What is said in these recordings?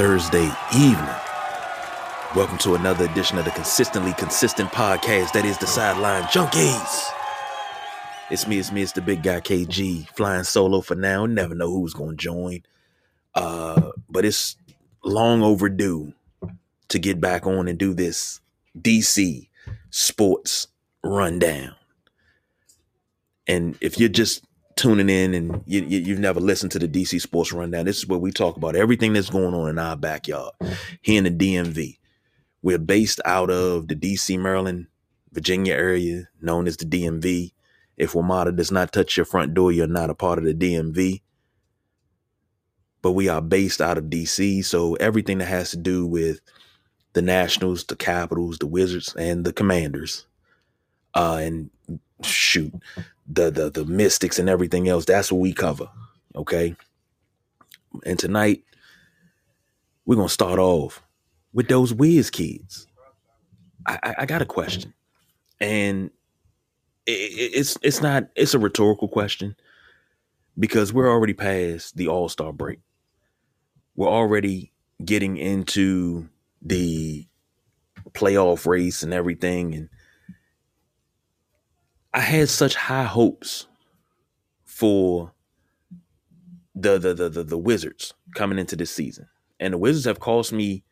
Thursday evening. Welcome to another edition of the consistently consistent podcast that is the Sideline Junkies. It's me, it's me, it's the big guy KG, flying solo for now. Never know who's going to join. Uh, but it's long overdue to get back on and do this DC sports rundown. And if you're just tuning in and you, you, have never listened to the DC Sports Rundown, this is where we talk about everything that's going on in our backyard here in the DMV. We're based out of the DC, Maryland, Virginia area, known as the DMV. If WMATA does not touch your front door, you're not a part of the DMV. But we are based out of DC, so everything that has to do with the Nationals, the Capitals, the Wizards, and the Commanders, uh, and shoot, the the the mystics and everything else. That's what we cover. Okay. And tonight we're gonna start off with those whiz kids. I, I got a question, and it, it's it's not it's a rhetorical question because we're already past the All Star break. We're already getting into the playoff race and everything, and I had such high hopes for the the the the, the Wizards coming into this season. And the Wizards have cost me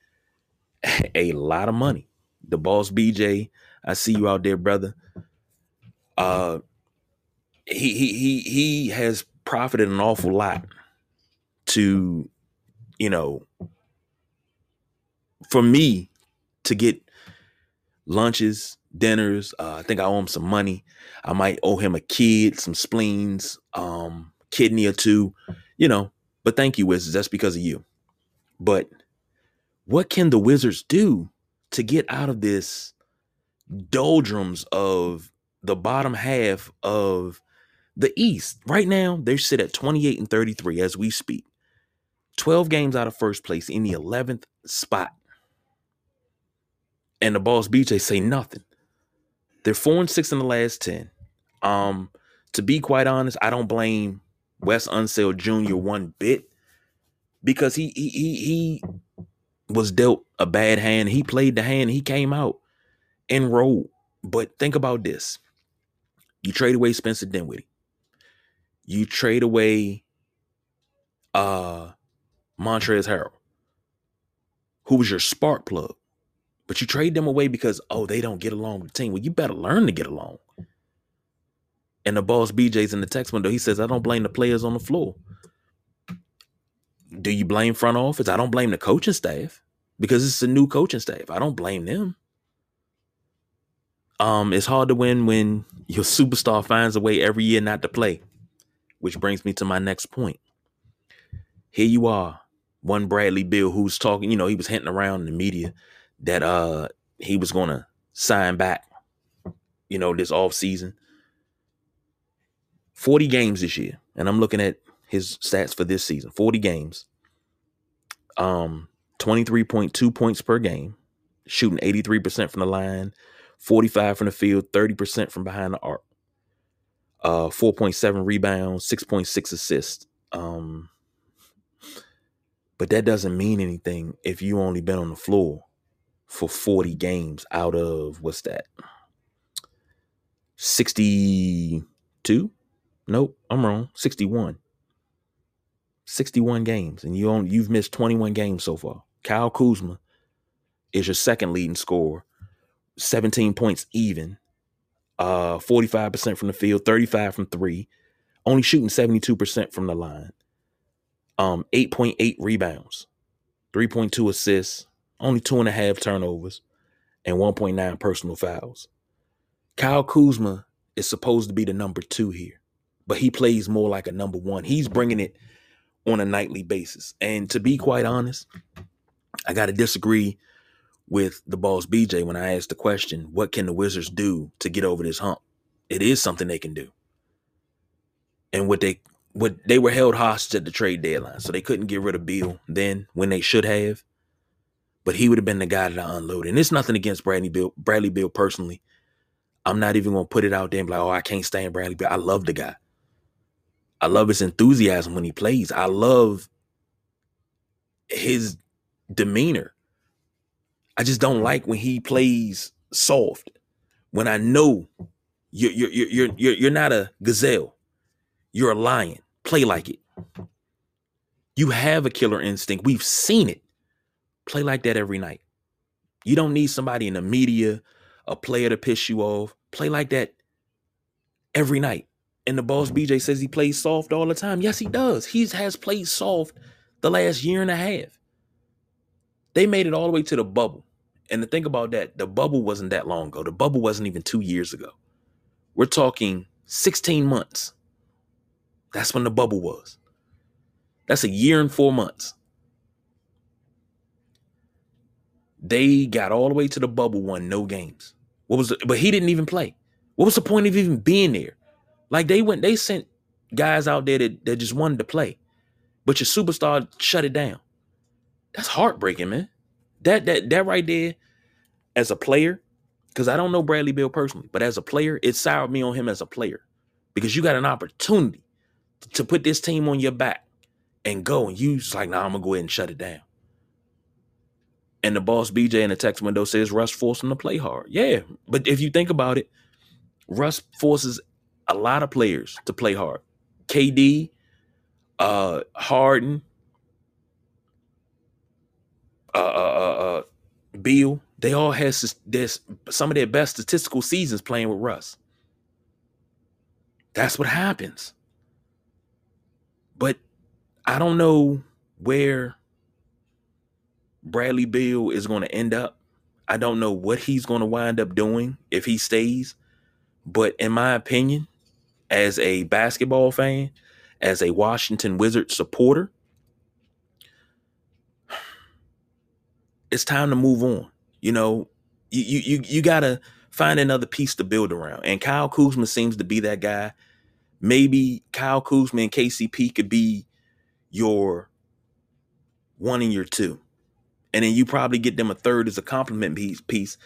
a lot of money. The boss BJ, I see you out there, brother. Uh he he he he has profited an awful lot to, you know, for me to get lunches, dinners. Uh, I think I owe him some money. I might owe him a kid, some spleens, um, kidney or two, you know. But thank you, Wizards. That's because of you. But what can the Wizards do to get out of this doldrums of the bottom half of the East? Right now, they sit at 28 and 33 as we speak. 12 games out of first place in the 11th spot. And the boss BJ say nothing. They're four and six in the last 10. Um, to be quite honest, I don't blame Wes Unseld Jr. one bit because he he he, he was dealt a bad hand. He played the hand. He came out and rolled. But think about this: you trade away Spencer Dinwiddie. You trade away uh Montrezl Harrell, who was your spark plug. But you trade them away because, oh, they don't get along with the team. Well, you better learn to get along. And the boss BJ's in the text window. He says, I don't blame the players on the floor. Do you blame front office? I don't blame the coaching staff because it's a new coaching staff. I don't blame them. Um, it's hard to win when your superstar finds a way every year not to play. Which brings me to my next point. Here you are, one Bradley Beal who's talking, you know, he was hinting around in the media that uh he was gonna sign back, you know, this off season. 40 games this year. And I'm looking at his stats for this season. 40 games. Um 23.2 points per game, shooting 83% from the line, 45 from the field, 30% from behind the arc. Uh 4.7 rebounds, 6.6 assists. Um but that doesn't mean anything if you only been on the floor for 40 games out of what's that? 62? Nope, I'm wrong. 61. 61 games and you only you've missed 21 games so far. Kyle Kuzma is your second leading scorer. 17 points even. Uh 45% from the field, 35 from 3. Only shooting 72% from the line. Um 8.8 rebounds. 3.2 assists, only two and a half turnovers, and 1.9 personal fouls. Kyle Kuzma is supposed to be the number two here, but he plays more like a number one. He's bringing it on a nightly basis. And to be quite honest, I got to disagree with the boss BJ when I asked the question, what can the Wizards do to get over this hump? It is something they can do. And what they what they were held hostage at the trade deadline, so they couldn't get rid of Beal then when they should have but he would have been the guy that I unloaded. And it's nothing against Bradley Bill, Bradley Beal personally. I'm not even gonna put it out there and be like, oh, I can't stand Bradley Bill. I love the guy. I love his enthusiasm when he plays. I love his demeanor. I just don't like when he plays soft. When I know you're you're you're you're you're not a gazelle, you're a lion. Play like it. You have a killer instinct. We've seen it. Play like that every night. You don't need somebody in the media, a player to piss you off. Play like that every night. And the boss BJ says he plays soft all the time. Yes, he does. He has played soft the last year and a half. They made it all the way to the bubble. And to think about that, the bubble wasn't that long ago. The bubble wasn't even two years ago. We're talking 16 months. That's when the bubble was. That's a year and four months. They got all the way to the bubble, won no games. What was the, but he didn't even play. What was the point of even being there? Like they went, they sent guys out there that, that just wanted to play, but your superstar shut it down. That's heartbreaking, man. That that that right there, as a player, because I don't know Bradley Beal personally, but as a player, it soured me on him as a player because you got an opportunity to put this team on your back and go, and you just like, nah, I'm gonna go ahead and shut it down. And the boss BJ in the text window says Russ him to play hard. Yeah, but if you think about it, Russ forces a lot of players to play hard. KD, uh, Harden, uh, uh, uh, uh Beal, they all had this some of their best statistical seasons playing with Russ. That's what happens. But I don't know where Bradley Beal is going to end up. I don't know what he's going to wind up doing if he stays. But in my opinion, as a basketball fan, as a Washington Wizards supporter, it's time to move on. You know, you you you gotta find another piece to build around. And Kyle Kuzma seems to be that guy. Maybe Kyle Kuzma and KCP could be your one and your two. And then you probably get them a third as a compliment piece piece.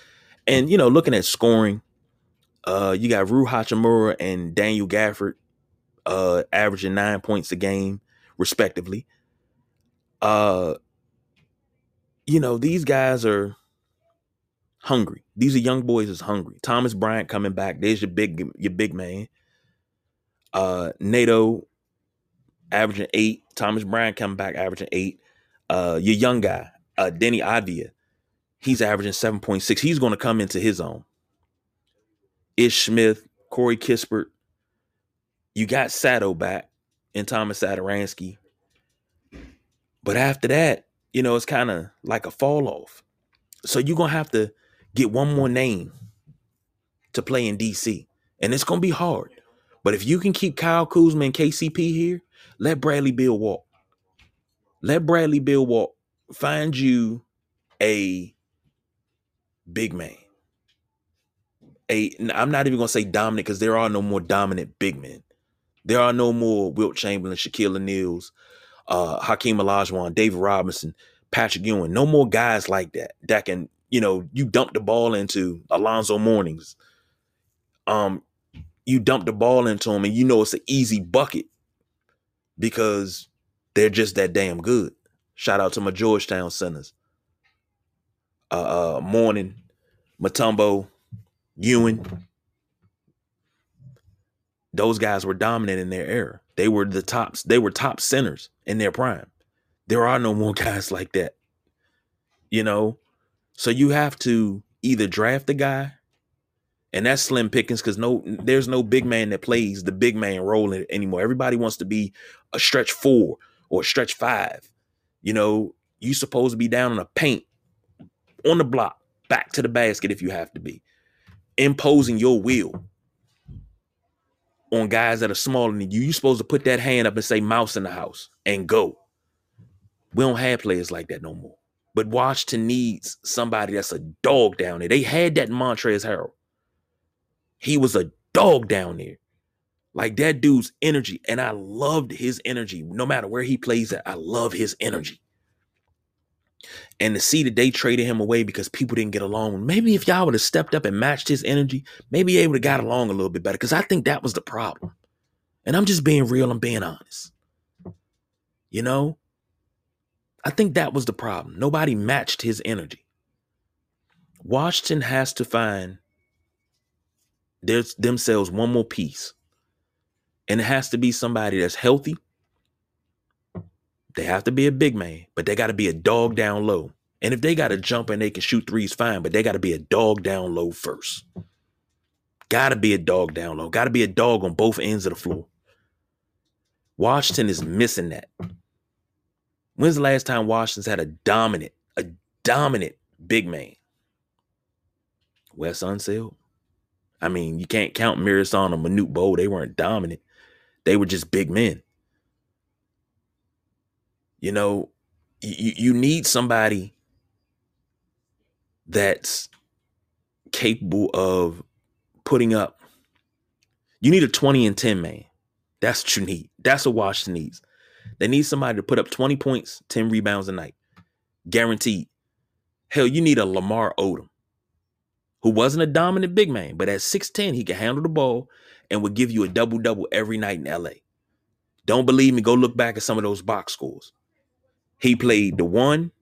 And you know, looking at scoring, uh, you got Rui Hachimura and Daniel Gafford uh, averaging nine points a game, respectively. Uh, you know, these guys are hungry. These are young boys is hungry. Thomas Bryant coming back. There's your big your big man. Uh Neto averaging eight. Thomas Bryant coming back averaging eight. Uh your young guy, uh Deni Avdija, he's averaging 7.6. He's going to come into his own. Ish Smith, Corey Kispert. You got Sato back and Thomas Satoransky. But after that, you know, it's kind of like a fall off. So you're going to have to get one more name to play in DC. And it's going to be hard. But if you can keep Kyle Kuzma and KCP here, let Bradley Beal walk. Let Bradley Beal walk. Find you a big man a I'm not even gonna say dominant because there are no more dominant big men. There are no more Wilt Chamberlain, Shaquille O'Neal's, uh, Hakeem Olajuwon, David Robinson, Patrick Ewing. No more guys like that that can, you know, you dump the ball into Alonzo Mournings. Um, you dump the ball into them and you know it's an easy bucket because they're just that damn good. Shout out to my Georgetown centers. Uh, uh Mourning, Mutombo, Ewing, those guys were dominant in their era. They were the tops. They were top centers in their prime. There are no more guys like that. You know, so you have to either draft the guy, and that's slim pickings because no, there's no big man that plays the big man role anymore. Everybody wants to be a stretch four or a stretch five. You know, you supposed to be down in a paint on the block, back to the basket if you have to be imposing your will on guys that are smaller than you. You're supposed to put that hand up and say mouse in the house and go. We don't have players like that no more. But Washington needs somebody that's a dog down there. They had that Montrezl Harrell. He was a dog down there. Like that dude's energy. And I loved his energy. No matter where he plays at, I love his energy. And to see that they traded him away because people didn't get along. Maybe if y'all would have stepped up and matched his energy, maybe they would have got along a little bit better. Because I think that was the problem. And I'm just being real, I'm being honest. You know? I think that was the problem. Nobody matched his energy. Washington has to find themselves one more piece. And it has to be somebody that's healthy. They have to be a big man, but they got to be a dog down low. And if they got to jump and they can shoot threes, fine, but they got to be a dog down low first. Got to be a dog down low. Got to be a dog on both ends of the floor. Washington is missing that. When's the last time Washington's had a dominant, a dominant big man? Wes Unseld. I mean, you can't count Muresan or Manute Bol. They weren't dominant. They were just big men. You know, you, you need somebody that's capable of putting up. You need a 20 and 10 man. That's what you need. That's what Washington needs. They need somebody to put up 20 points, 10 rebounds a night. Guaranteed. Hell, you need a Lamar Odom who wasn't a dominant big man, but at 6'10, he could handle the ball and would give you a double double every night in LA. Don't believe me? Go look back at some of those box scores. He played the one,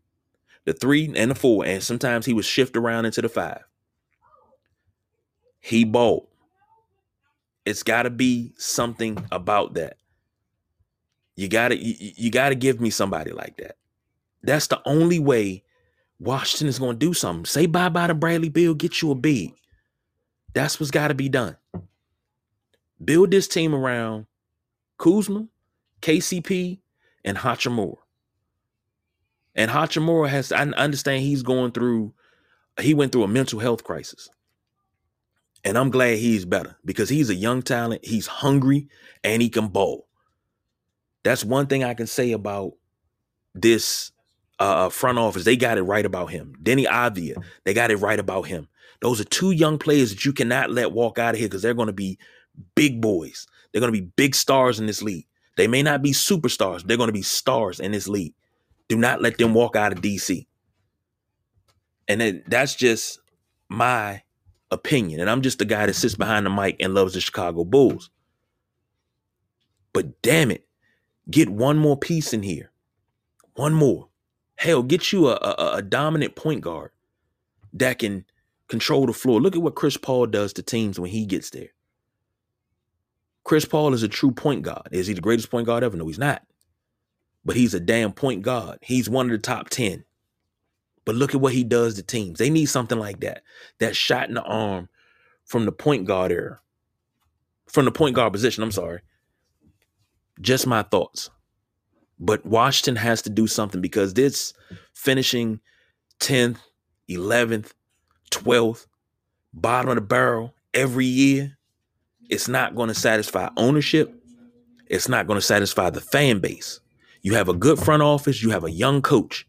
the three, and the four, and sometimes he would shift around into the five. He bought. It's got to be something about that. You gotta you, you gotta give me somebody like that. That's the only way Washington is to do something. Say bye bye to Bradley Beal, get you a. That's what's got to be done. Build this team around Kuzma, KCP, and Hachimura. And Hachimura has, I understand he's going through, he went through a mental health crisis. And I'm glad he's better because he's a young talent, he's hungry, and he can bowl. That's one thing I can say about this uh, uh, front office, they got it right about him. Deni Avdija, they got it right about him. Those are two young players that you cannot let walk out of here because they're going to be big boys. They're going to be big stars in this league. They may not be superstars, they're going to be stars in this league. Do not let them walk out of DC. And then that's just my opinion. And I'm just the guy that sits behind the mic and loves the Chicago Bulls. But damn it, get one more piece in here. One more. Hell, get you a, a, a dominant point guard that can control the floor. Look at what Chris Paul does to teams when he gets there. Chris Paul is a true point guard. Is he the greatest point guard ever? No, he's not. But he's a damn point guard. He's one of the top 10. But look at what he does to teams. They need something like that. That shot in the arm from the point guard era. From the point guard position, I'm sorry. Just my thoughts. But Washington has to do something because this finishing 10th, 11th, 12th, bottom of the barrel every year, it's not going to satisfy ownership. It's not going to satisfy the fan base. You have a good front office, you have a young coach.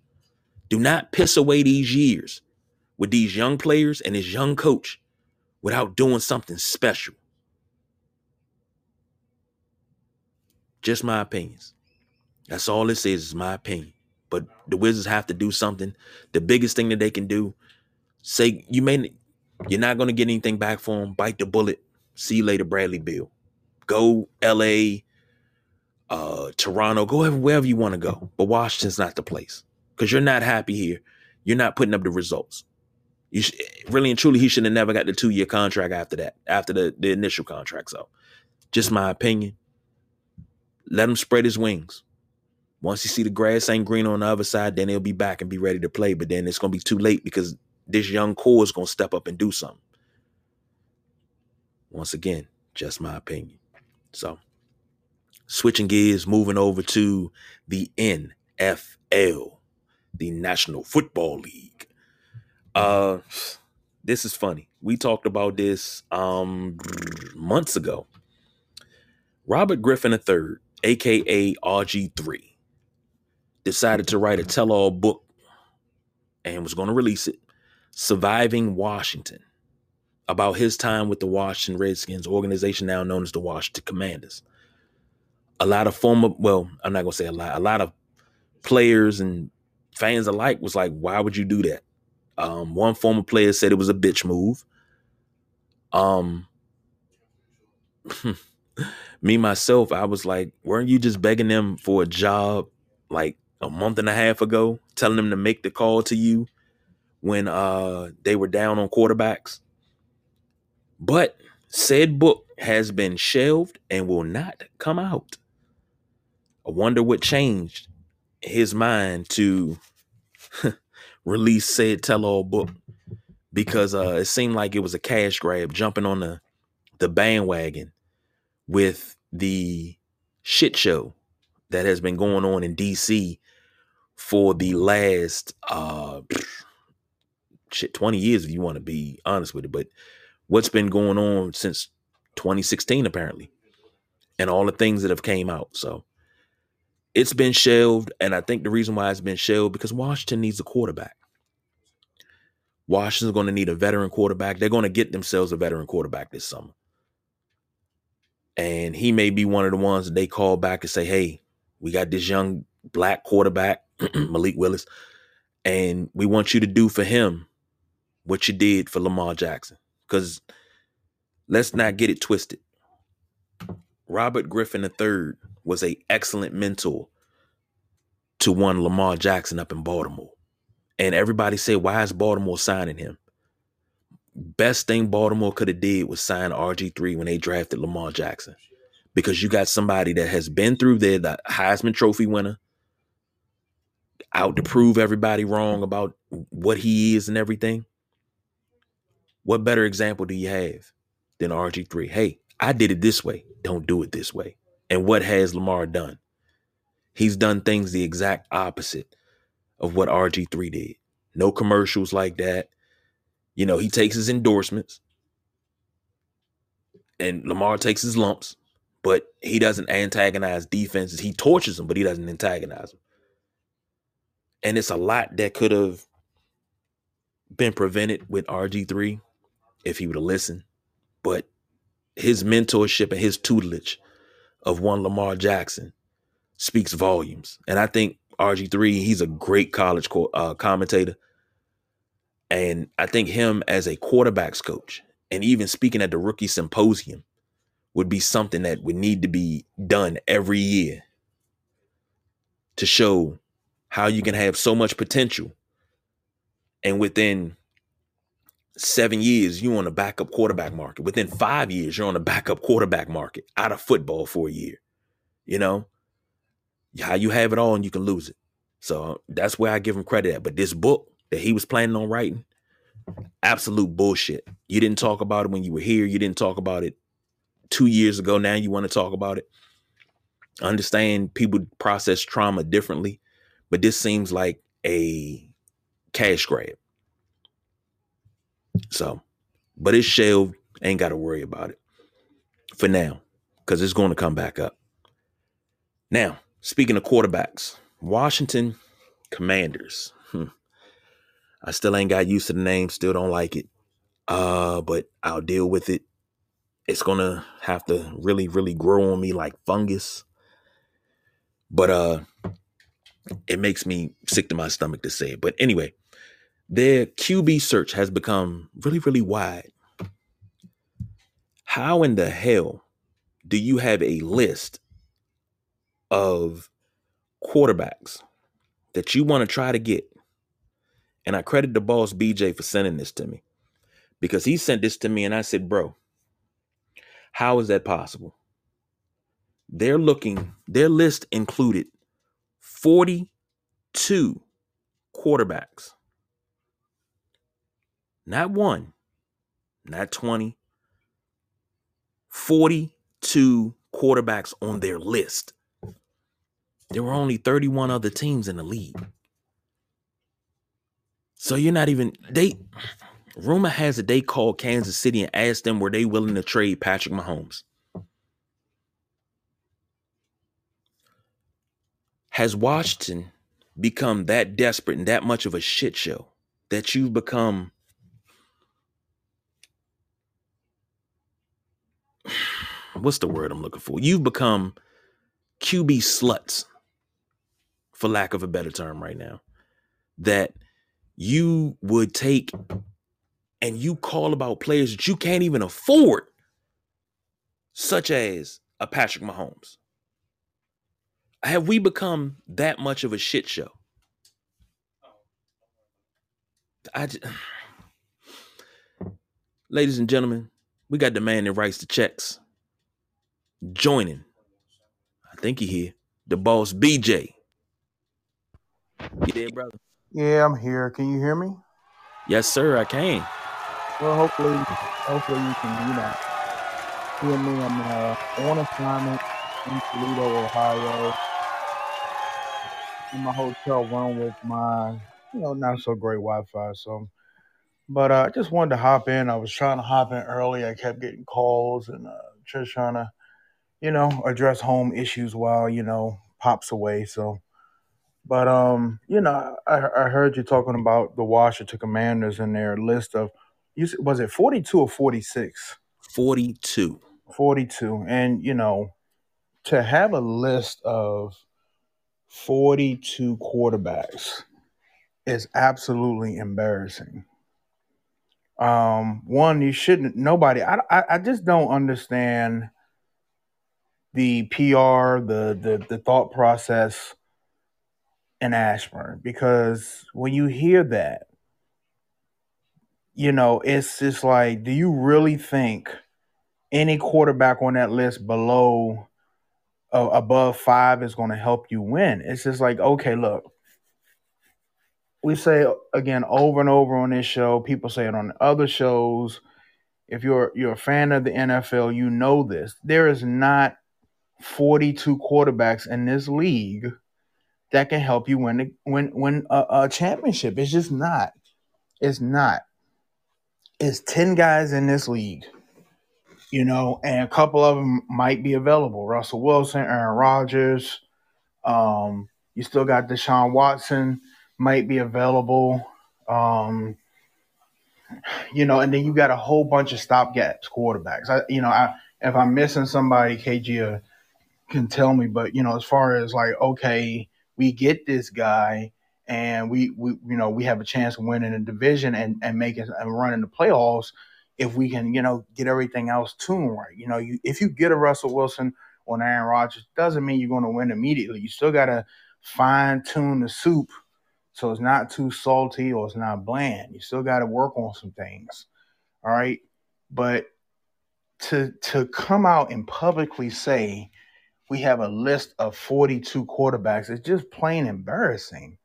Do not piss away these years with these young players and this young coach without doing something special. Just my opinions. That's all this is, is my opinion. But the Wizards have to do something. The biggest thing that they can do, say you may you're not gonna get anything back for them. Bite the bullet. See you later, Bradley Bill. Go LA, uh, Toronto, go wherever you want to go. But Washington's not the place. Because you're not happy here. You're not putting up the results. You really and truly, he should have never got the two-year contract after that, after the, the initial contract. So just my opinion. Let him spread his wings. Once you see the grass ain't green on the other side, then he'll be back and be ready to play. But then it's gonna be too late because this young core is gonna step up and do something. Once again, just my opinion. So switching gears, moving over to the NFL, the National Football League. Uh this is funny. We talked about this um months ago. Robert Griffin III, aka RG3 decided to write a tell all book and was going to release it Surviving Washington about his time with the Washington Redskins, organization now known as the Washington Commanders. A lot of former, well, I'm not going to say a lot, a lot of players and fans alike was like, why would you do that? Um, one former player said it was a bitch move. Um, me myself, I was like, weren't you just begging them for a job like a month and a half ago, telling them to make the call to you when uh they were down on quarterbacks. But said book has been shelved and will not come out. I wonder what changed his mind to release said tell all book because uh it seemed like it was a cash grab jumping on the the bandwagon with the shit show that has been going on in DC for the last uh shit 20 years if you want to be honest with it but what's been going on since 2016 apparently and all the things that have came out. So it's been shelved and i think the reason why it's been shelved because washington needs a quarterback. Washington's going to need a veteran quarterback. They're going to get themselves a veteran quarterback this summer. And he may be one of the ones that they call back and say hey we got this young black quarterback malik willis and we want you to do for him what you did for lamar jackson because let's not get it twisted. Robert Griffin III was a excellent mentor to one Lamar Jackson up in Baltimore. And everybody said, why is Baltimore signing him? Best thing Baltimore could have did was sign RG3 when they drafted Lamar Jackson. Because you got somebody that has been through there, the Heisman Trophy winner, out to prove everybody wrong about what he is and everything. What better example do you have than RG3? Hey, I did it this way. Don't do it this way. And what has Lamar done? He's done things the exact opposite of what RG3 did. No commercials like that. You know, he takes his endorsements and Lamar takes his lumps, but he doesn't antagonize defenses. He tortures them, but he doesn't antagonize them. And it's a lot that could have been prevented with RG3 if he would have listened. But his mentorship and his tutelage of one Lamar Jackson speaks volumes. And I think RG3, he's a great college co- uh, commentator. And I think him as a quarterbacks coach and even speaking at the rookie symposium would be something that would need to be done every year to show how you can have so much potential and within seven years, you're on the backup quarterback market. Within five years, you're on the backup quarterback market out of football for a year. You know, how you have it all and you can lose it. So that's where I give him credit at. But this book that he was planning on writing, absolute bullshit. You didn't talk about it when you were here. You didn't talk about it two years ago. Now you want to talk about it. understand people process trauma differently, but this seems like a cash grab. So, but it's shelved. Ain't got to worry about it for now because it's going to come back up. Now, speaking of quarterbacks, Washington Commanders. Hmm. I still ain't got used to the name, still don't like it. Uh, but I'll deal with it. It's gonna have to really, really grow on me like fungus. But uh it makes me sick to my stomach to say it. But anyway, their QB search has become really, really wide. How in the hell do you have a list of quarterbacks that you want to try to get? And I credit the boss BJ for sending this to me because he sent this to me and I said, Bro, how is that possible? They're looking, their list included 42 quarterbacks not one, not 20, 42 quarterbacks on their list. There were only 31 other teams in the league. So you're not even they rumor has it they called Kansas City and asked them were they willing to trade Patrick Mahomes. Has Washington become that desperate and that much of a shit show that you've become what's the word I'm looking for? You've become QB sluts, for lack of a better term, right now. That you would take and you call about players that you can't even afford, such as a Patrick Mahomes. Have we become that much of a shit show? I just, ladies and gentlemen, we got the man that writes the checks. Joining, I think he here, the boss BJ. You there, brother? Yeah, I'm here. Can you hear me? Yes, sir, I can. Well, hopefully, hopefully you can, you know, hear me. I'm uh, on assignment in Toledo, Ohio, in my hotel room with my, you know, not so great Wi-Fi. So, but uh, I just wanted to hop in. I was trying to hop in early. I kept getting calls and uh, just trying to, you know, address home issues while you know pops away. So. But um, you know, I, I heard you talking about the Washington Commanders and their list of you s- was it 42 or 46? 42. 42. And you know, to have a list of 42 quarterbacks is absolutely embarrassing. Um, one, you shouldn't nobody I I, I just don't understand the PR, the the the thought process in Ashburn because when you hear that, you know, it's just like, do you really think any quarterback on that list below uh, above five is going to help you win? It's just like, okay, look, we say again over and over on this show. People say it on other shows. If you're you're a fan of the NFL, you know this. There is not 42 quarterbacks in this league that can help you win the- win win a, a championship. It's just not. It's not. It's 10 guys in this league, you know, and a couple of them might be available. Russell Wilson, Aaron Rodgers. Um, you still got Deshaun Watson might be available. Um, you know, and then you got a whole bunch of stopgaps quarterbacks. I, you know, I if I'm missing somebody, KG uh, can tell me. But you know, as far as like, okay, we get this guy, and we we you know we have a chance of winning a division and and making and running the playoffs if we can you know get everything else tuned right. You know, you if you get a Russell Wilson or Aaron Rodgers, doesn't mean you're going to win immediately. You still got to fine tune the soup so it's not too salty or it's not bland. You still got to work on some things. All right, but to to come out and publicly say we have a list of 42 quarterbacks It's just plain embarrassing.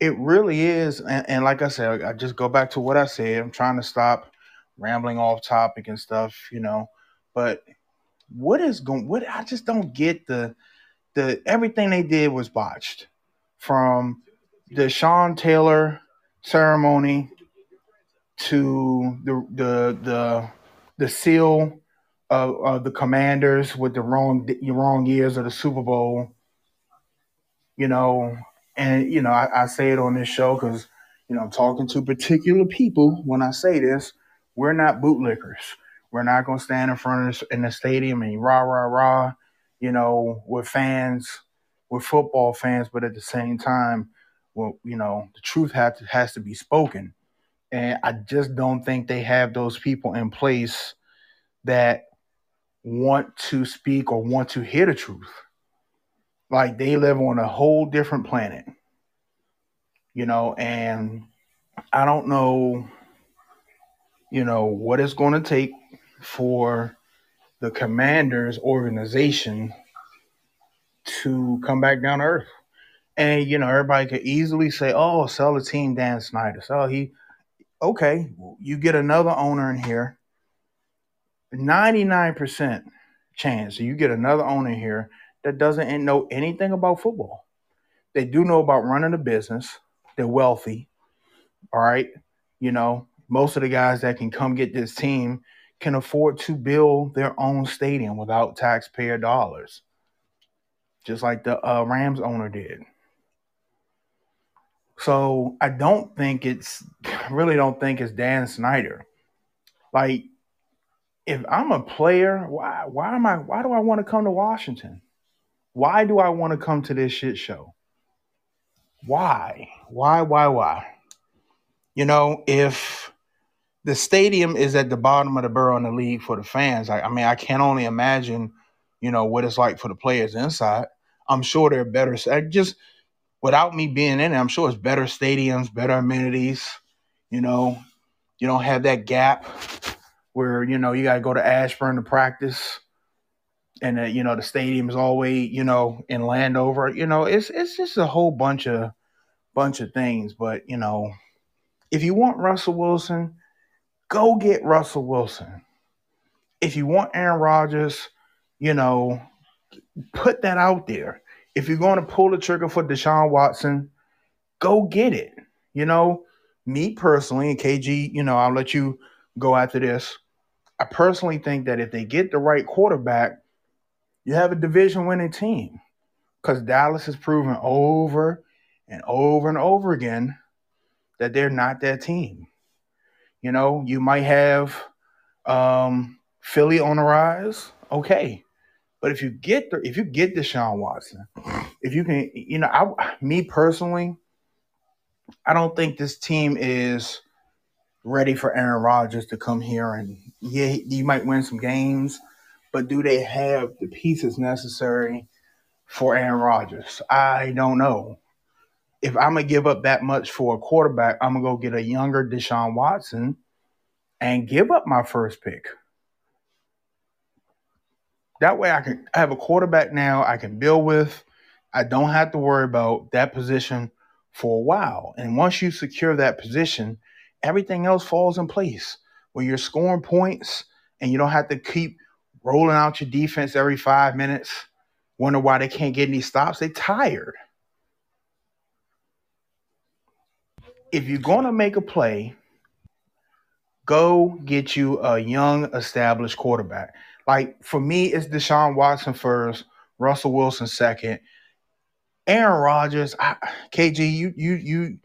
It really is, and, and like I said, I just go back to what I said. I'm trying to stop rambling off topic and stuff, you know. But what is going? What I just don't get the the everything they did was botched from the Sean Taylor ceremony to the the the the seal of, the Commanders with the wrong the wrong years of the Super Bowl. You know, and you know I, I say it on this show because you know I'm talking to particular people when I say this. We're not bootlickers. We're not going to stand in front of in the stadium and rah rah rah. You know, we're fans, we're football fans, but at the same time, well, you know, the truth has to, has to be spoken. And I just don't think they have those people in place that want to speak or want to hear the truth. Like they live on a whole different planet, you know, and I don't know, you know, what it's going to take for the commander's organization to come back down to earth. And, you know, everybody could easily say, oh, sell the team, Dan Snyder. So he, okay, you get another owner in here 99% chance you get another owner here that doesn't know anything about football. They do know about running a business. They're wealthy. All right. You know, most of the guys that can come get this team can afford to build their own stadium without taxpayer dollars, just like the uh, Rams owner did. So I don't think it's, I really don't think it's Dan Snyder. Like, if I'm a player, why why am I why do I want to come to Washington? Why do I want to come to this shit show? Why? Why why why? You know, if the stadium is at the bottom of the barrel in the league for the fans, I, I mean, I can only imagine, you know, what it's like for the players inside. I'm sure they're better. I just without me being in it, I'm sure it's better stadiums, better amenities. You know, you don't have that gap where you know you got to go to Ashburn to practice, and uh, you know the stadium is always you know in Landover. You know, it's it's just a whole bunch of bunch of things. But you know, if you want Russell Wilson, go get Russell Wilson. If you want Aaron Rodgers, you know, put that out there. If you're going to pull the trigger for Deshaun Watson, go get it. You know, me personally, and KG, you know, I'll let you go after this. I personally think that if they get the right quarterback, you have a division winning team. Because Dallas has proven over and over and over again that they're not that team. You know, you might have um, Philly on the rise, okay. But if you get the if you get Deshaun Watson, if you can, you know, I me personally, I don't think this team is ready for Aaron Rodgers to come here and yeah, you might win some games, but do they have the pieces necessary for Aaron Rodgers? I don't know. If I'm gonna give up that much for a quarterback, I'm gonna go get a younger Deshaun Watson and give up my first pick. That way I can I have a quarterback now I can build with. I don't have to worry about that position for a while. And once you secure that position, everything else falls in place. When you're scoring points and you don't have to keep rolling out your defense every five minutes, wonder why they can't get any stops. They tired. If you're going to make a play, go get you a young, established quarterback. Like for me, it's Deshaun Watson first, Russell Wilson second, Aaron Rodgers. I, KG, you you you.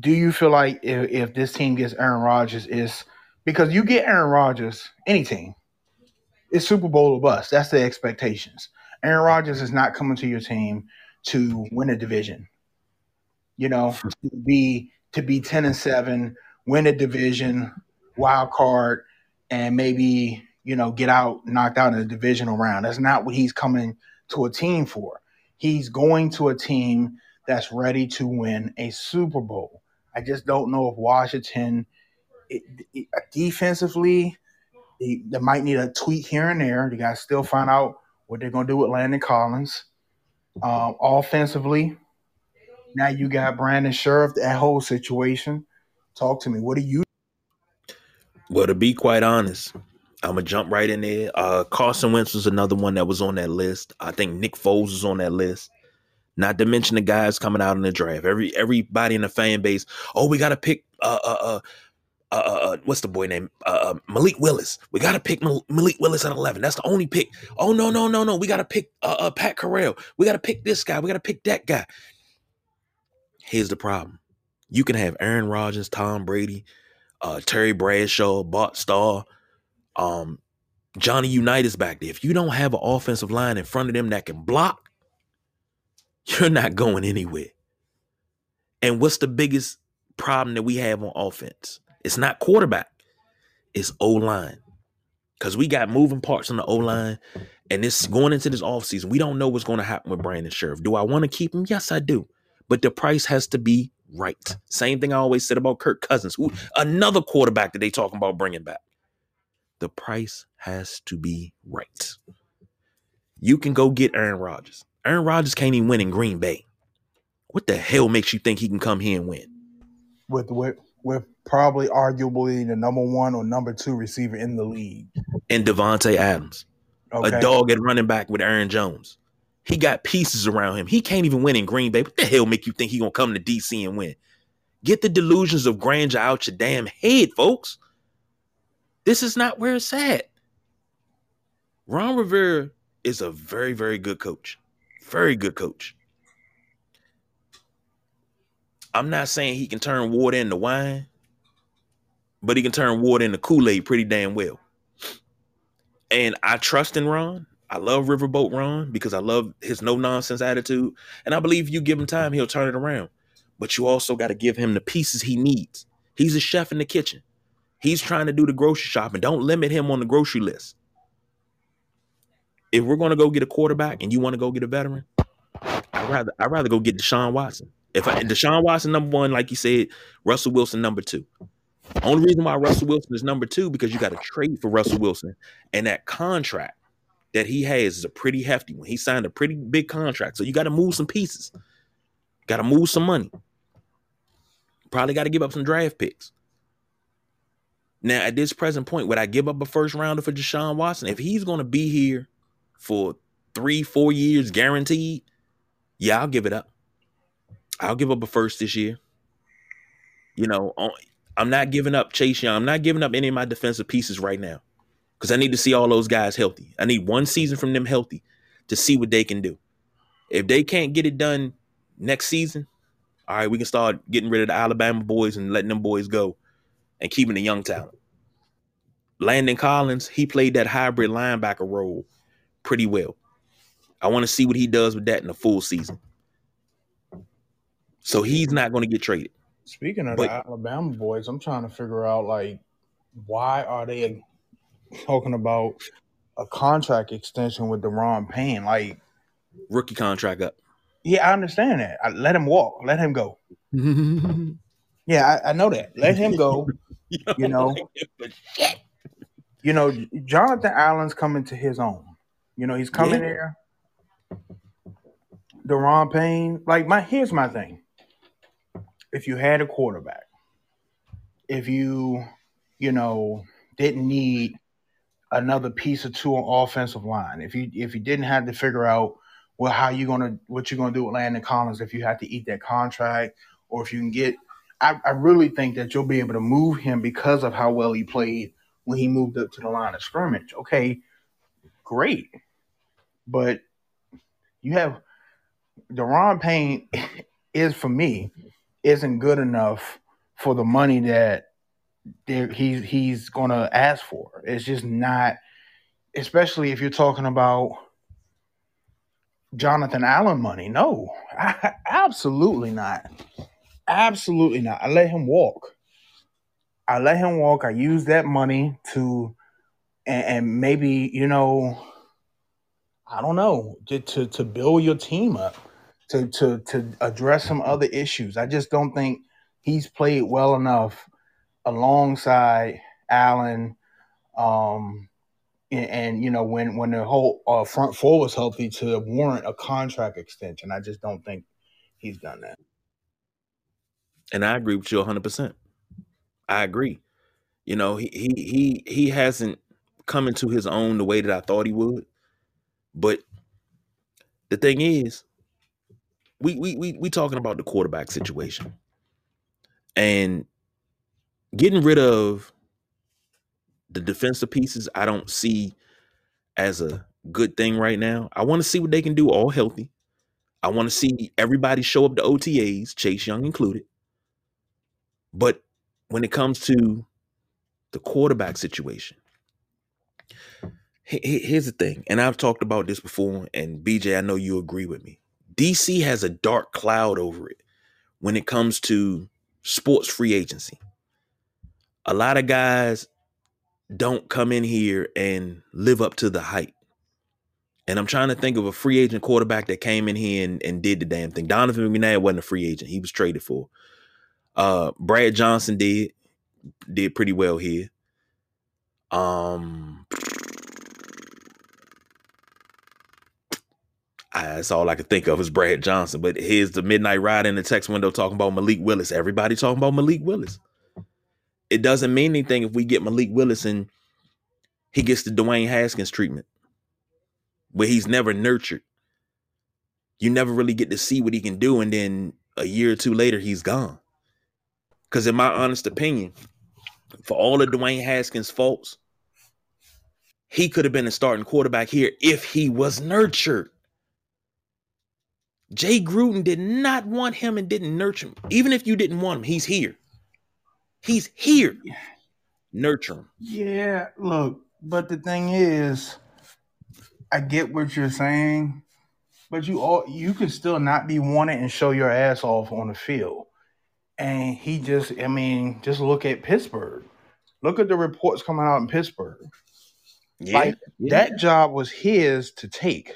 Do you feel like if, if this team gets Aaron Rodgers, is because you get Aaron Rodgers, any team, it's Super Bowl or bust. That's the expectations. Aaron Rodgers is not coming to your team to win a division. You know, to be to be ten and seven, win a division, wild card, and maybe you know, get out knocked out in a divisional round. That's not what he's coming to a team for. He's going to a team that's ready to win a Super Bowl. I just don't know if Washington, it, it, defensively, they, they, might need a tweak here and there. They got to still find out what they're going to do with Landon Collins. Um, offensively, now you got Brandon Scherff, that whole situation. Talk to me. What do you? Well, to be quite honest, I'm gonna jump right in there. Uh, Carson Wentz was another one that was on that list. I think Nick Foles was on that list. Not to mention the guys coming out in the draft. Every everybody in the fan base. Oh, we gotta pick. Uh, uh, uh, uh, uh, uh what's the boy name? Uh, uh, Malik Willis. We gotta pick Mal- Malik Willis at 11. That's the only pick. Oh no, no, no, no. We gotta pick uh, uh Matt Corral. We gotta pick this guy. We gotta pick that guy. Here's the problem. You can have Aaron Rodgers, Tom Brady, uh, Terry Bradshaw, Bart Starr, um, Johnny Unitas back there. If you don't have an offensive line in front of them that can block, you're not going anywhere. And what's the biggest problem that we have on offense? It's not quarterback, it's O line. Because we got moving parts on the O line, and this going into this offseason, we don't know what's going to happen with Brandon Scherff. Do I want to keep him? Yes, I do. But the price has to be right. Same thing I always said about Kirk Cousins, who another quarterback that they talking about bringing back the price has to be right. You can go get Aaron Rodgers. Aaron Rodgers can't even win in Green Bay. What the hell makes you think he can come here and win? With with with probably arguably the number one or number two receiver in the league. And Davante Adams. Okay. A dog at running back with Aaron Jones. He got pieces around him. He can't even win in Green Bay. What the hell make you think he gonna come to DC and win? Get the delusions of grandeur out your damn head, folks. This is not where it's at. Ron Rivera is a very, very good coach. Very good coach. I'm not saying he can turn water into wine, but he can turn water into Kool-Aid pretty damn well. And I trust in Ron. I love Riverboat Ron because I love his no nonsense attitude. And I believe if you give him time, he'll turn it around. But you also got to give him the pieces he needs. He's a chef in the kitchen. He's trying to do the grocery shopping. Don't limit him on the grocery list. If we're gonna go get a quarterback and you want to go get a veteran, I'd rather I'd rather go get Deshaun Watson. If I, Deshaun Watson number one, like you said, Russell Wilson number two. Only reason why Russell Wilson is number two because you got to trade for Russell Wilson, and that contract that he has is a pretty hefty one. He signed a pretty big contract, so you got to move some pieces. Got to move some money. Probably got to give up some draft picks. Now, at this present point, would I give up a first rounder for Deshaun Watson? If he's going to be here for three, four years guaranteed, yeah, I'll give it up. I'll give up a first this year. You know, I'm not giving up Chase Young. I'm not giving up any of my defensive pieces right now because I need to see all those guys healthy. I need one season from them healthy to see what they can do. If they can't get it done next season, all right, we can start getting rid of the Alabama boys and letting them boys go and keeping the young talent. Landon Collins, he played that hybrid linebacker role pretty well. I want to see what he does with that in the full season. So he's not going to get traded. Speaking of but, the Alabama boys, I'm trying to figure out like why are they talking about a contract extension with Daron Payne? Like rookie contract up. Yeah, I understand that. I, let him walk. Let him go. yeah, I, I, know that. Let him go. you know. you know, Jonathan Allen's coming to his own. You know, he's coming yeah. there. Daron Payne, like my here's my thing. If you had a quarterback, if you, you know, didn't need another piece or two on offensive line, if you if you didn't have to figure out well how you gonna what you're gonna do with Landon Collins if you have to eat that contract, or if you can get I, I really think that you'll be able to move him because of how well he played when he moved up to the line of scrimmage. Okay, great. But you have Daron Payne is for me isn't good enough for the money that he's he's gonna ask for. It's just not, especially if you're talking about Jonathan Allen money. No, I, absolutely not. Absolutely not. I let him walk. I let him walk. I use that money to, and, and maybe you know, I don't know, to, to to build your team up, to to to address some other issues. I just don't think he's played well enough alongside Allen. Um, and, and, you know when when the whole uh, front four was healthy to warrant a contract extension. I just don't think he's done that. And I agree with you 100. percent I agree. You know he he he he hasn't come into his own the way that I thought he would. But the thing is, we we we we talking about the quarterback situation, and getting rid of the defensive pieces, I don't see as a good thing right now. I want to see what they can do all healthy. I want to see everybody show up to OTAs, Chase Young included. But when it comes to the quarterback situation, here's the thing, and I've talked about this before, and BJ, I know you agree with me. DC has a dark cloud over it when it comes to sports free agency. A lot of guys don't come in here and live up to the hype. And I'm trying to think of a free agent quarterback that came in here and, and did the damn thing. Donovan McNabb wasn't a free agent. He was traded for. Uh Brad Johnson did did pretty well here. Um that's all I could think of is Brad Johnson. But here's the midnight ride in the text window talking about Malik Willis. Everybody talking about Malik Willis it doesn't mean anything if we get Malik Willis and he gets the Dwayne Haskins treatment, where he's never nurtured. You never really get to see what he can do, and then a year or two later, he's gone. Because, in my honest opinion, for all of Dwayne Haskins' faults, he could have been a starting quarterback here if he was nurtured. Jay Gruden did not want him and didn't nurture him. Even if you didn't want him, he's here. He's here. Nurture him. Yeah, look, but the thing is, I get what you're saying, but you all you can still not be wanted and show your ass off on the field. And he just, I mean, just look at Pittsburgh. Look at the reports coming out in Pittsburgh. Yeah, Like yeah. that job was his to take.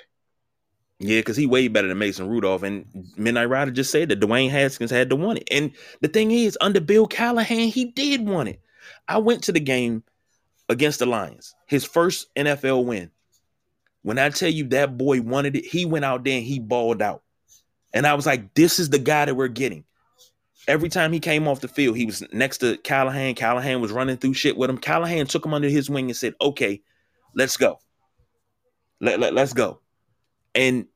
Yeah, because he way better than Mason Rudolph. And Midnight Rider just said that Dwayne Haskins had to want it. And the thing is, under Bill Callahan, he did want it. I went to the game against the Lions, his first NFL win. When I tell you that boy wanted it, he went out there and he balled out. And I was like, this is the guy that we're getting. Every time he came off the field, he was next to Callahan. Callahan was running through shit with him. Callahan took him under his wing and said, okay, let's go. Let, let, let's go. And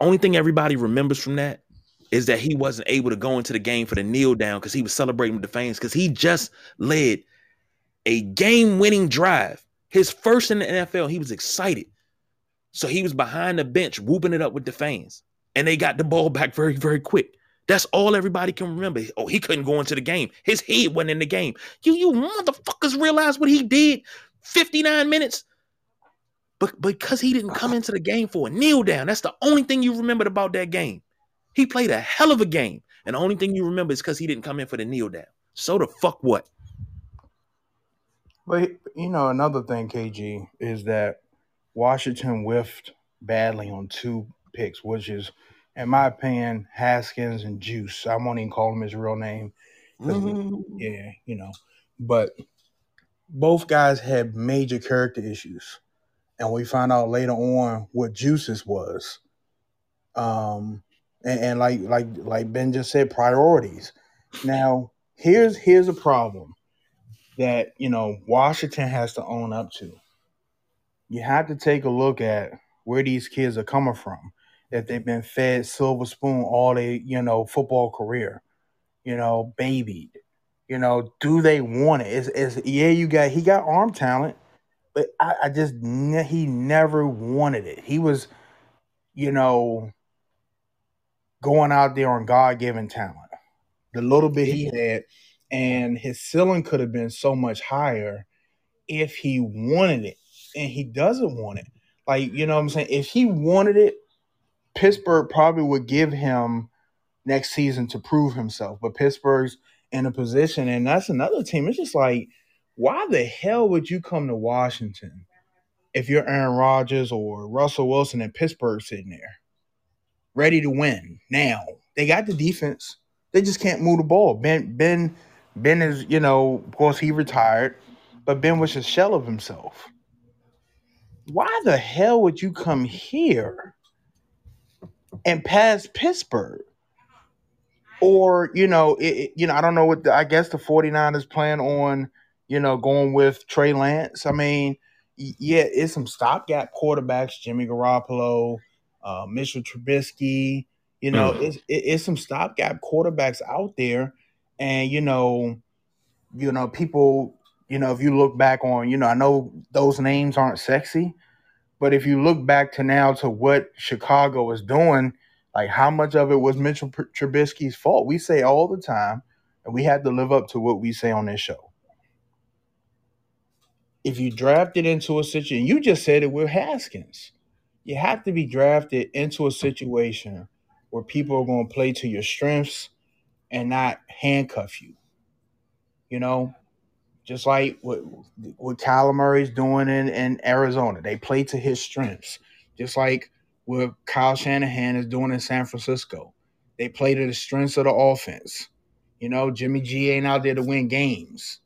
only thing everybody remembers from that is that he wasn't able to go into the game for the kneel down because he was celebrating with the fans because he just led a game winning drive. His first in the NFL. He was excited. So he was behind the bench whooping it up with the fans. And they got the ball back very, very quick. That's all everybody can remember. Oh, he couldn't go into the game. His head wasn't in the game. You, you motherfuckers realize what he did 59 minutes? But because he didn't come into the game for a kneel down, that's the only thing you remembered about that game. He played a hell of a game. And the only thing you remember is because he didn't come in for the kneel down. So the fuck what? But you know, another thing, KG, is that Washington whiffed badly on two picks, which is, in my opinion, Haskins and Juice. I won't even call him his real name. Mm-hmm. yeah, you know. But both guys had major character issues. And we find out later on what Juice's was. Um and, and like like like Ben just said, priorities. Now, here's here's a problem that you know Washington has to own up to. You have to take a look at where these kids are coming from. If they've been fed silver spoon all their you know football career, you know, babied. You know, do they want it? Is is yeah, you got he got arm talent, but I, I just ne- he never wanted it. He was, you know, going out there on God given talent. The little bit he had, and his ceiling could have been so much higher if he wanted it. And he doesn't want it. Like, you know what I'm saying? If he wanted it, Pittsburgh probably would give him next season to prove himself. But Pittsburgh's in a position, and that's another team. It's just like, why the hell would you come to Washington if you're Aaron Rodgers or Russell Wilson and Pittsburgh sitting there ready to win now? They got the defense. They just can't move the ball. Ben Ben Ben is, you know, of course he retired, but Ben was a shell of himself. Why the hell would you come here and pass Pittsburgh? Or, you know, it, you know, I don't know what the, I guess the 49ers plan on, you know, going with Trey Lance. I mean, yeah, it's some stopgap quarterbacks, Jimmy Garoppolo, uh, Mitchell Trubisky. You know, Mm. it's it's some stopgap quarterbacks out there, and you know, you know, people, you know, if you look back on, you know, I know those names aren't sexy, but if you look back to now to what Chicago is doing, like how much of it was Mitchell Tr- Trubisky's fault? We say all the time, and we have to live up to what we say on this show. If you drafted into a situation, you just said it with Haskins. You have to be drafted into a situation where people are going to play to your strengths and not handcuff you. You know, just like what what Kyler Murray's doing in, in Arizona. They play to his strengths. Just like what Kyle Shanahan is doing in San Francisco. They play to the strengths of the offense. You know, Jimmy G ain't out there to win games.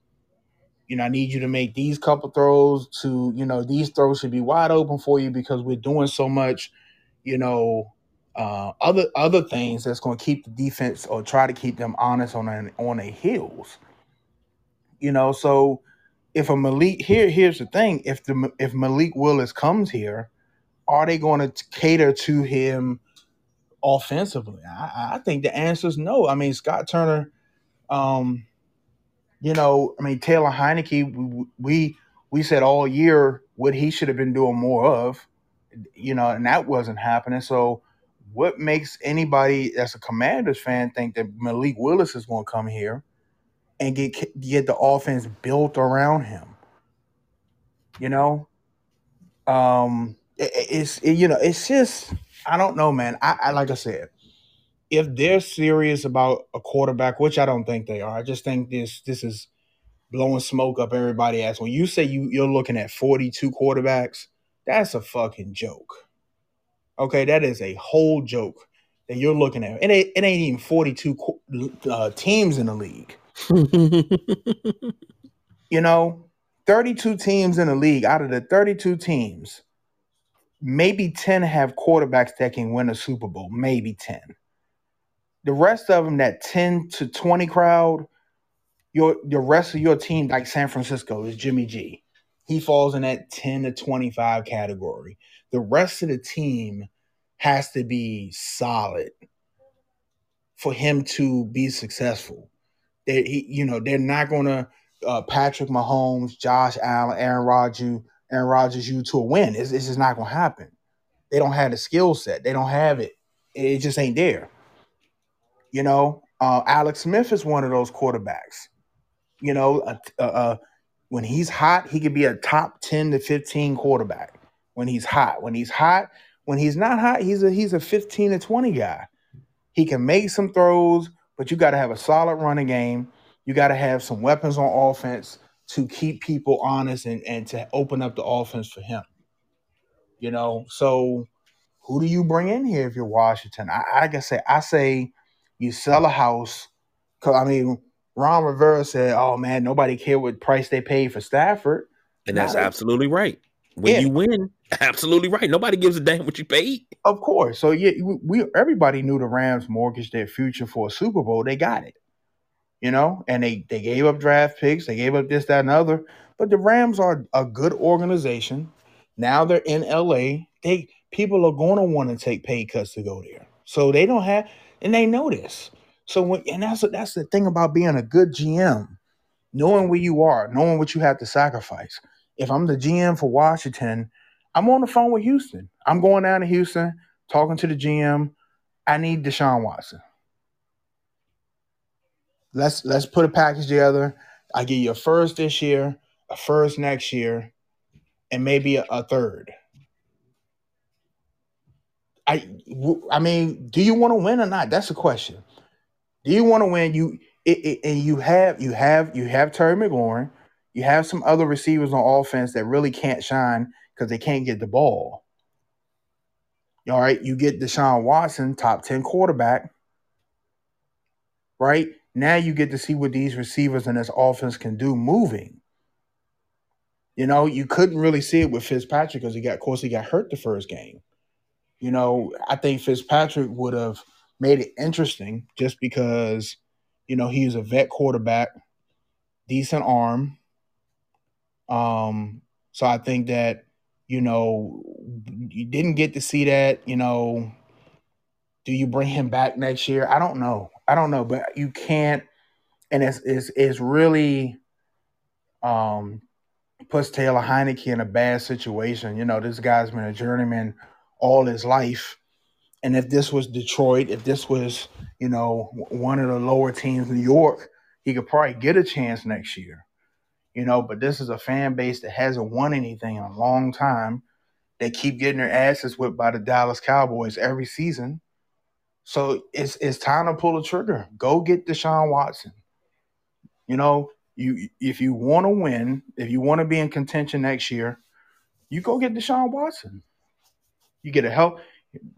You know, I need you to make these couple throws to, you know, these throws should be wide open for you because we're doing so much, you know, uh, other other things that's going to keep the defense or try to keep them honest on their, on their heels. You know, so if a Malik here, here's the thing: if the if Malik Willis comes here, are they going to cater to him offensively? I, I think the answer is no. I mean, Scott Turner, um, you know, I mean Taylor Heinicke, we we, said all year what he should have been doing more of, you know, and that wasn't happening. So, what makes anybody that's a Commanders fan think that Malik Willis is going to come here and get get the offense built around him? You know, um, it- it's it- you know, it's just I don't know, man. I, I like I said, if they're serious about a quarterback, which I don't think they are, I just think this this is blowing smoke up everybody ass. When you say you you're looking at 42 quarterbacks, that's a fucking joke. Okay, that is a whole joke that you're looking at. It ain't, it ain't even 42 uh, teams in the league. you know, 32 teams in the league. Out of the 32 teams, maybe 10 have quarterbacks that can win a Super Bowl. Maybe 10. The rest of them, that 10 to 20 crowd, your the rest of your team, like San Francisco, is Jimmy G. He falls in that 10 to 25 category. The rest of the team has to be solid for him to be successful. They, he, you know, they're not going to uh, Patrick Mahomes, Josh Allen, Aaron Rodgers, Aaron Rodgers you to a win. It's, it's just not going to happen. They don't have the skill set. They don't have it. It just ain't there. You know, uh, Alex Smith is one of those quarterbacks. You know, when he's hot, he could be a top 10 to 15 quarterback. When he's hot, when he's hot, when he's not hot, he's a he's a 15 to 20 guy. He can make some throws, but you got to have a solid running game. You got to have some weapons on offense to keep people honest and, and to open up the offense for him. You know, so who do you bring in here if you're Washington? I, I can say I say you sell a house because I mean Ron Rivera said, "Oh man, nobody cared what price they paid for Stafford," and that's Not absolutely right. When yeah. you win, absolutely right. Nobody gives a damn what you paid. Of course. So yeah, we everybody knew the Rams mortgaged their future for a Super Bowl. They got it, you know, and they they gave up draft picks, they gave up this, that, and other. But the Rams are a good organization. Now they're in LA. They people are going to want to take pay cuts to go there, so they don't have, and they know this. So when, and that's that's the thing about being a good GM, knowing where you are, knowing what you have to sacrifice. If I'm the GM for Washington, I'm on the phone with Houston. I'm going down to Houston, talking to the GM. I need Deshaun Watson. Let's let's put a package together. I give you a first this year, a first next year, and maybe a, a third. I I mean, do you want to win or not? That's the question. Do you want to win? You it, it, and you have you have you have Terry McLaurin. You have some other receivers on offense that really can't shine because they can't get the ball. All right, you get Deshaun Watson, top 10 quarterback. Right? Now you get to see what these receivers and this offense can do moving. You know, you couldn't really see it with Fitzpatrick because he got, of course, he got hurt the first game. You know, I think Fitzpatrick would have – made it interesting just because, you know, he's a vet quarterback, decent arm. Um, so I think that, you know, you didn't get to see that, you know. Do you bring him back next year? I don't know. I don't know, but you can't and it's it's, it's really um puts Taylor Heinicke in a bad situation. You know, this guy's been a journeyman all his life and if this was Detroit, if this was, you know, one of the lower teams, New York, he could probably get a chance next year. You know, but this is a fan base that hasn't won anything in a long time. They keep getting their asses whipped by the Dallas Cowboys every season. So it's it's time to pull the trigger. Go get Deshaun Watson. You know, you if you want to win, if you want to be in contention next year, you go get Deshaun Watson. You get a help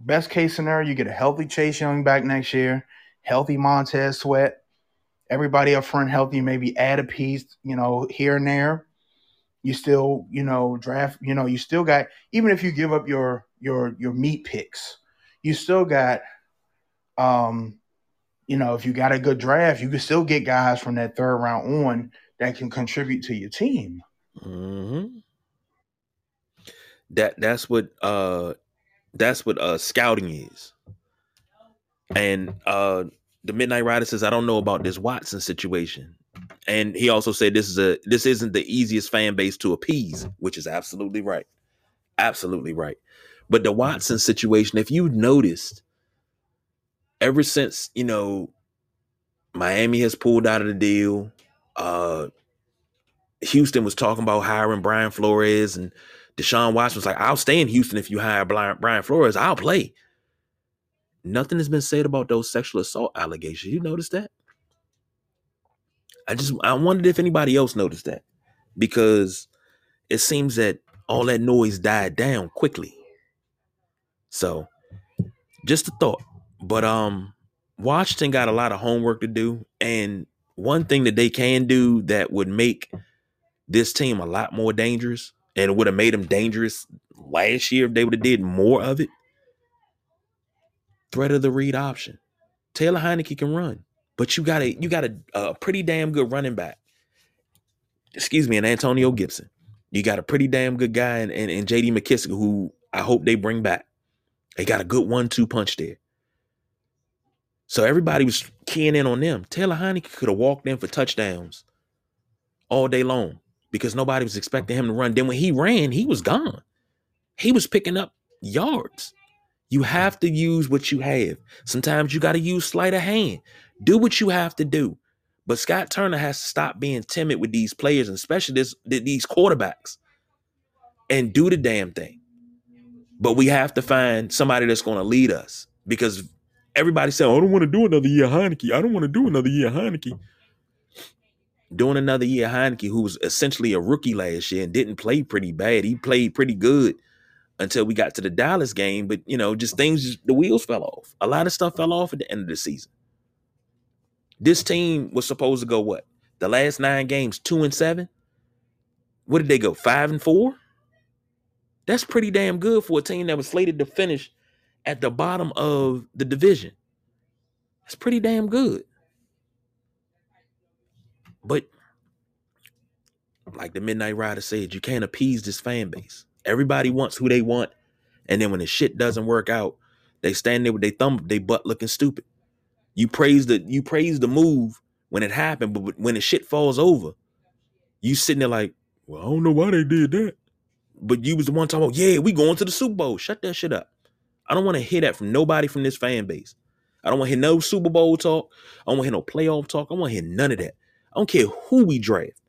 Best case scenario, you get a healthy Chase Young back next year, healthy Montez Sweat, everybody up front healthy, maybe add a piece, you know, here and there. You still, you know, draft, you know, you still got even if you give up your your your meat picks, you still got um you know, if you got a good draft, you can still get guys from that third round on that can contribute to your team. Mm-hmm. That that's what uh that's what uh scouting is. And uh the Midnight Rider says, I don't know about this Watson situation. And he also said this is a this isn't the easiest fan base to appease, which is absolutely right. Absolutely right. But the Watson situation, if you noticed, ever since, you know, Miami has pulled out of the deal, uh Houston was talking about hiring Brian Flores and Deshaun Watson was like, I'll stay in Houston if you hire Brian Flores. I'll play. Nothing has been said about those sexual assault allegations. You notice that? I just I wondered if anybody else noticed that because it seems that all that noise died down quickly. So, just a thought. But um Washington got a lot of homework to do and one thing that they can do that would make this team a lot more dangerous and it would have made them dangerous last year if they would have did more of it. Threat of the read option. Taylor Heinicke can run, but you got a you got a, a uh, pretty damn good running back. Excuse me, and Antonio Gibson. You got a pretty damn good guy and in, in JD McKissic, who I hope they bring back. They got a good one-two punch there. So everybody was keying in on them. Taylor Heinicke could have walked in for touchdowns all day long because nobody was expecting him to run. Then when he ran, he was gone. He was picking up yards. You have to use what you have. Sometimes you got to use sleight of hand. Do what you have to do. But Scott Turner has to stop being timid with these players, and especially this, these quarterbacks, and do the damn thing. But we have to find somebody that's going to lead us because everybody said, oh, I don't want to do another year Heinicke. I don't want to do another year Heinicke. Doing another year Heinicke, who was essentially a rookie last year and didn't play pretty bad. He played pretty good until we got to the Dallas game, but you know, just things, the wheels fell off. A lot of stuff fell off at the end of the season. This team was supposed to go what? The last nine games, two and seven. What did they go? Five and four? That's pretty damn good for a team that was slated to finish at the bottom of the division. That's pretty damn good. But like the Midnight Rider said, you can't appease this fan base. Everybody wants who they want, and then when the shit doesn't work out, they stand there with their thumb, they butt looking stupid. You praise the you praise the move when it happened, but when the shit falls over, you sitting there like, well, I don't know why they did that. But you was the one talking about, yeah, we going to the Super Bowl. Shut that shit up. I don't want to hear that from nobody from this fan base. I don't want to hear no Super Bowl talk. I don't want to hear no playoff talk. I want to hear none of that. I don't care who we draft.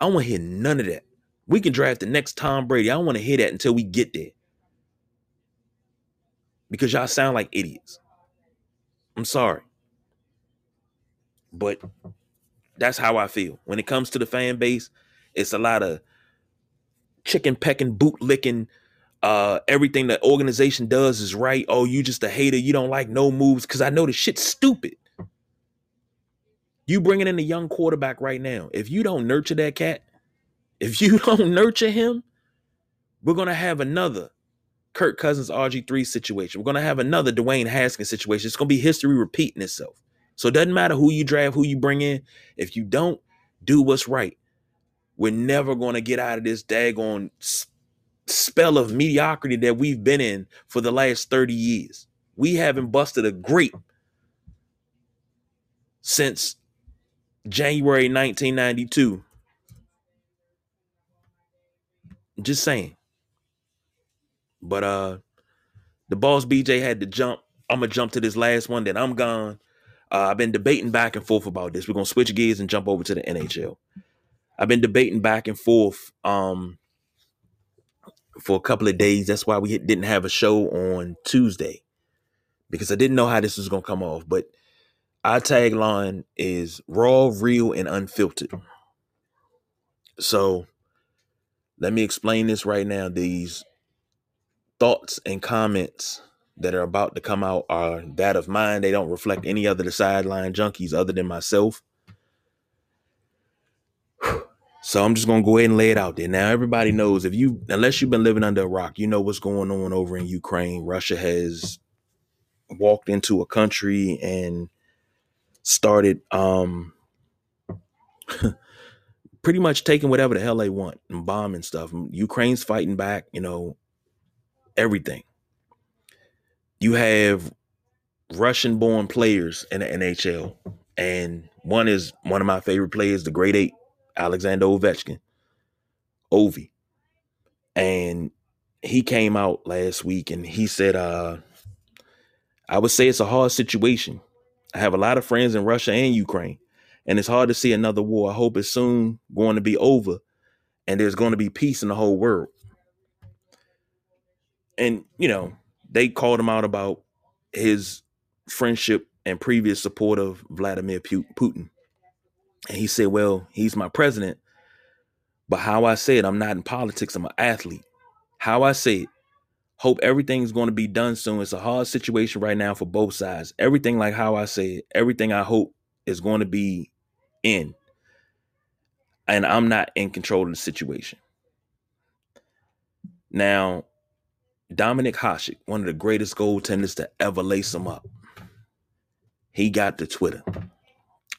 I don't want to hear none of that. We can draft the next Tom Brady. I don't want to hear that until we get there. Because y'all sound like idiots. I'm sorry. But that's how I feel. When it comes to the fan base, it's a lot of chicken pecking, boot licking, uh, everything the organization does is right. Oh, you just a hater. You don't like no moves. Cause I know the shit's stupid. You bringing in a young quarterback right now. If you don't nurture that cat, if you don't nurture him, we're gonna have another Kirk Cousins RG3 situation. We're gonna have another Dwayne Haskins situation. It's gonna be history repeating itself. So it doesn't matter who you draft, who you bring in. If you don't do what's right, we're never gonna get out of this daggone spell of mediocrity that we've been in for the last 30 years. We haven't busted a grape since January 1992 Just saying. But uh the boss BJ had to jump. I'm gonna jump to this last one, then I'm gone. Uh, I've been debating back and forth about this. We're gonna switch gears and jump over to the NHL. I've been debating back and forth um for a couple of days. That's why we didn't have a show on Tuesday because I didn't know how this was gonna come off. But our tagline is raw, real, and unfiltered. So let me explain this right now. These thoughts and comments that are about to come out are that of mine. They don't reflect any other the sideline junkies other than myself. So I'm just gonna go ahead and lay it out there. Now everybody knows if you unless you've been living under a rock, you know what's going on over in Ukraine. Russia has walked into a country and started um pretty much taking whatever the hell they want and bombing stuff. Ukraine's fighting back, you know, everything. You have Russian born players in the NHL. And one is one of my favorite players, the great eight, Alexander Ovechkin. Ovi. And he came out last week and he said, uh, I would say it's a hard situation. I have a lot of friends in Russia and Ukraine and it's hard to see another war. I hope it's soon going to be over and there's going to be peace in the whole world. And, you know, they called him out about his friendship and previous support of Vladimir Putin. And he said, Well, he's my president. But how I say it, I'm not in politics, I'm an athlete. How I say it, hope everything's going to be done soon. It's a hard situation right now for both sides. Everything like how I say everything I hope is going to be in. And I'm not in control of the situation. Now, Dominik Hasek, one of the greatest goaltenders to ever lace them up, he got to Twitter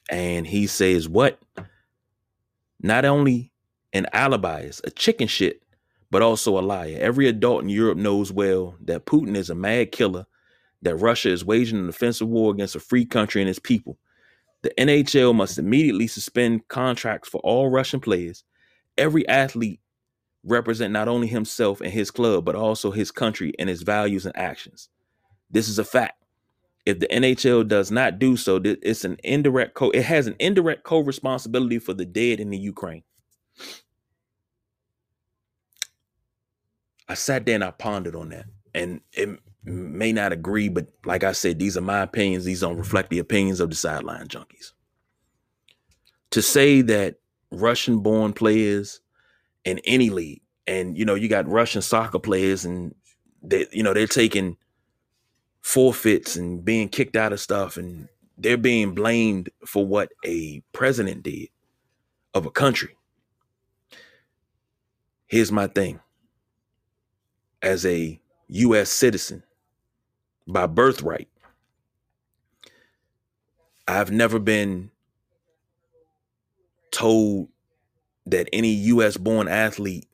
and he says, What? Not only an alibi is a chicken shit, but also a liar. Every adult in Europe knows well that Putin is a mad killer, that Russia is waging an offensive war against a free country and its people. The NHL must immediately suspend contracts for all Russian players. Every athlete represent not only himself and his club, but also his country and his values and actions. This is a fact. If the NHL does not do so, it's an indirect co it has an indirect co-responsibility for the dead in the Ukraine. I sat there and I pondered on that. And it may not agree, but like I said, these are my opinions. These don't reflect the opinions of the sideline junkies. To say that Russian born players in any league. And you know, you got Russian soccer players, and they, you know, they're taking forfeits and being kicked out of stuff, and they're being blamed for what a president did of a country. Here's my thing. As a U.S. citizen by birthright, I've never been told that any US born athlete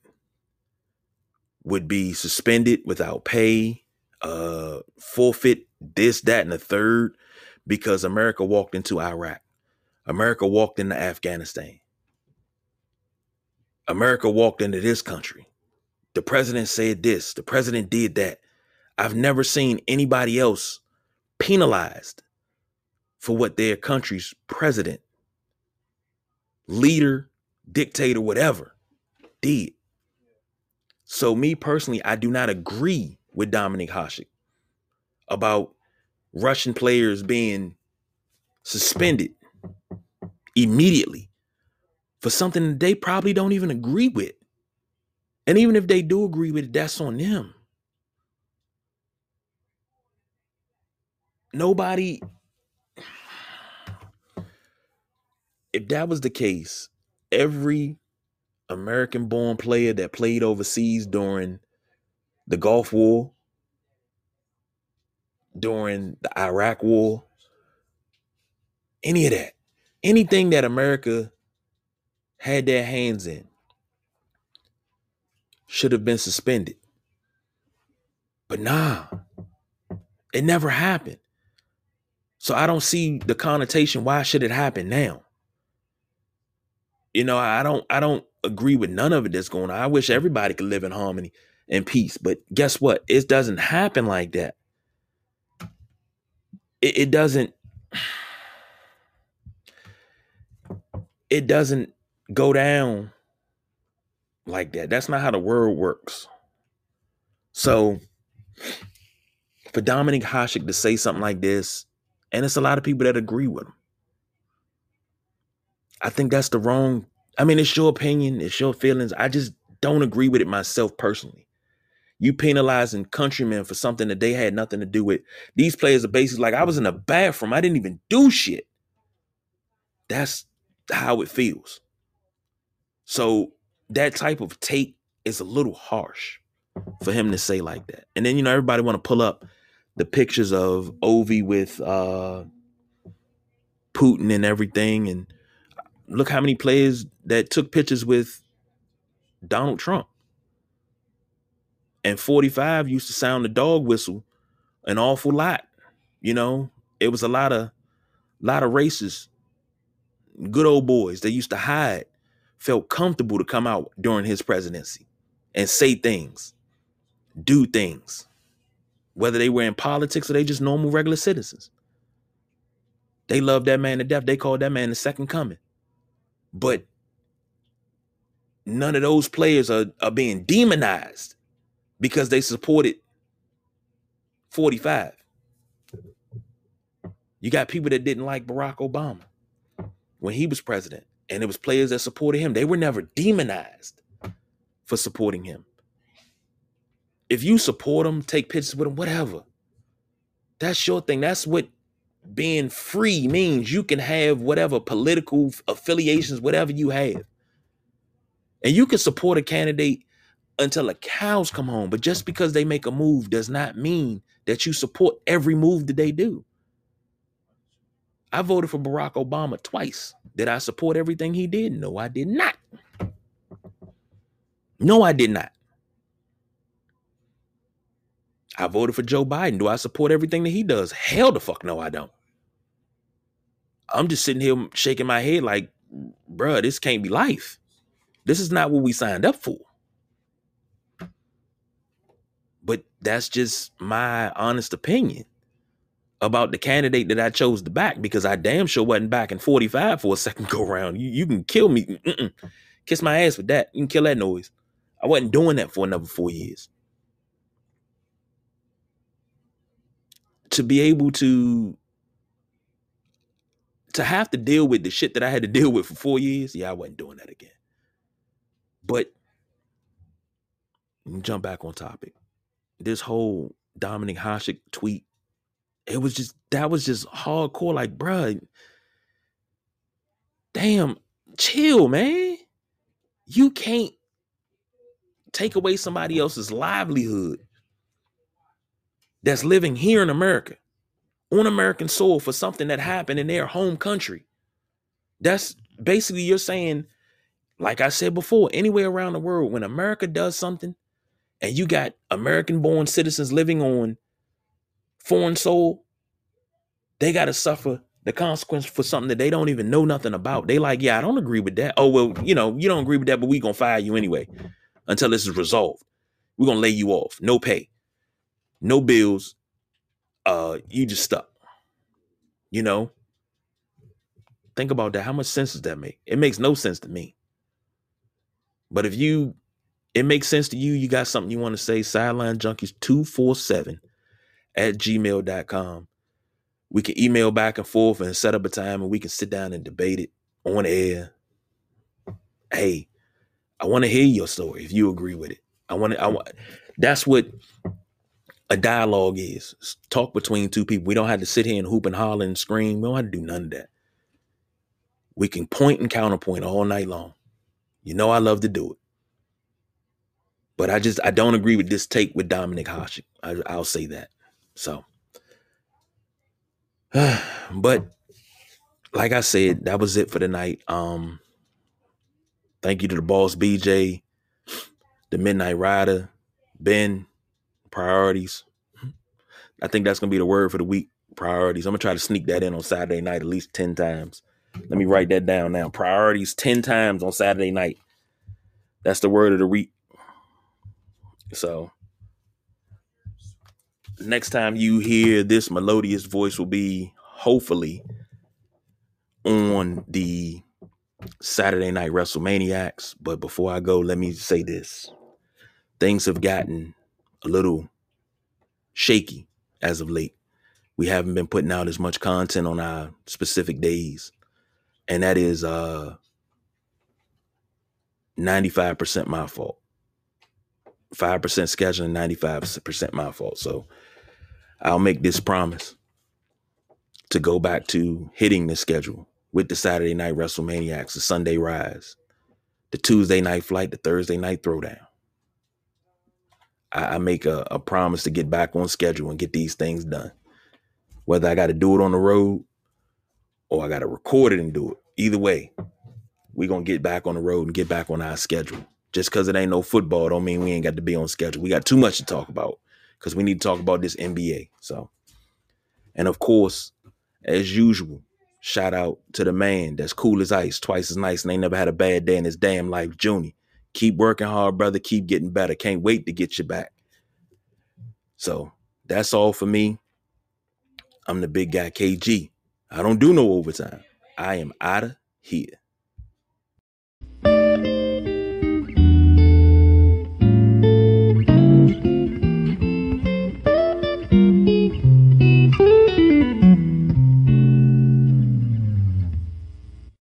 would be suspended without pay, uh, forfeit this, that, and the third because America walked into Iraq. America walked into Afghanistan. America walked into this country. The president said this, the president did that. I've never seen anybody else penalized for what their country's president, leader, dictator, whatever, did. So, me personally, I do not agree with Dominik Hasek about Russian players being suspended immediately for something they probably don't even agree with. And even if they do agree with it, that's on them. Nobody, if that was the case, every American born player that played overseas during the Gulf War, during the Iraq War, any of that, anything that America had their hands in should have been suspended. But nah, it never happened. So I don't see the connotation. Why should it happen now? You know, I don't I don't agree with none of it that's going on. I wish everybody could live in harmony and peace. But guess what? It doesn't happen like that. It, it doesn't it doesn't go down like that. That's not how the world works. So for Dominik Hasek to say something like this, and it's a lot of people that agree with him. I think that's the wrong. I mean, it's your opinion, it's your feelings. I just don't agree with it myself personally. You penalizing countrymen for something that they had nothing to do with. These players are basically like, I was in a bathroom. I didn't even do shit. That's how it feels. So that type of take is a little harsh for him to say like that. And then, you know, everybody want to pull up the pictures of Ovi with uh Putin and everything. And look how many players that took pictures with Donald Trump. And 45 used to sound the dog whistle an awful lot. You know, it was a lot of lot of races, good old boys that used to hide, felt comfortable to come out during his presidency and say things, do things, whether they were in politics or they just normal regular citizens. They loved that man to death. They called that man the second coming. But none of those players are, are being demonized because they supported 45. You got people that didn't like Barack Obama. when he was president, and it was players that supported him. They were never demonized for supporting him. If you support him, take pictures with him, whatever. That's your thing. That's what being free means. You can have whatever political affiliations, whatever you have. And you can support a candidate until the cows come home. But just because they make a move does not mean that you support every move that they do. I voted for Barack Obama twice. Did I support everything he did? No, I did not. No, I did not. I voted for Joe Biden. Do I support everything that he does? Hell the fuck no, I don't. I'm just sitting here shaking my head like, bruh, this can't be life. This is not what we signed up for. But that's just my honest opinion about the candidate that I chose to back because I damn sure wasn't back in 45 for a second go round. You, you can kill me. Mm-mm. Kiss my ass with that. You can kill that noise. I wasn't doing that for another four years. To be able to to have to deal with the shit that I had to deal with for four years, yeah, I wasn't doing that again. But jump back on topic. This whole Dominik Hasek tweet it was just that was just hardcore. Like, bruh, damn, chill, man. You can't take away somebody else's livelihood that's living here in America on American soil for something that happened in their home country. That's basically you're saying, like I said before, anywhere around the world, when America does something and you got American born citizens living on foreign soul, they got to suffer the consequence for something that they don't even know nothing about. They like, yeah, I don't agree with that. Oh, well, you know, you don't agree with that, but we gonna fire you anyway until this is resolved. We're gonna lay you off. No pay, no bills. Uh, you just stuck. You know? Think about that. How much sense does that make? It makes no sense to me. But if you it makes sense to you, you got something you want to say, sideline junkies 247 at gmail.com. We can email back and forth and set up a time and we can sit down and debate it on air. Hey, I want to hear your story if you agree with it. I want to, I want that's what a dialogue is. talk between two people. We don't have to sit here and hoop and holler and scream. We don't have to do none of that. We can point and counterpoint all night long. You know I love to do it. But I just I don't agree with this take with Dominik Hasek. I, will say that. So, but like I said, that was it for the night. Um, thank you to the boss BJ, the Midnight Rider, Ben, priorities. I think that's gonna be the word for the week. Priorities. I'm gonna try to sneak that in on Saturday night at least 10 times. Let me write that down now. Priorities 10 times on Saturday night. That's the word of the week. So next time you hear this melodious voice will be hopefully on the Saturday night WrestleManiacs. But before I go, let me say this. Things have gotten a little shaky as of late. We haven't been putting out as much content on our specific days. And that is uh 95% my fault. 5% scheduling, 95% my fault. So I'll make this promise to go back to hitting the schedule with the Saturday night WrestleManiacs, the Sunday Rise, the Tuesday night flight, the Thursday night throwdown. I, I make a, a promise to get back on schedule and get these things done. Whether I got to do it on the road or I got to record it and do it. Either way, we're going to get back on the road and get back on our schedule. Just because it ain't no football don't mean we ain't got to be on schedule. We got too much to talk about because we need to talk about this NBA. So, and of course, as usual, shout out to the man that's cool as ice, twice as nice, and ain't never had a bad day in his damn life, Junie. Keep working hard, brother. Keep getting better. Can't wait to get you back. So that's all for me. I'm the big guy KG. I don't do no overtime. I am out of here.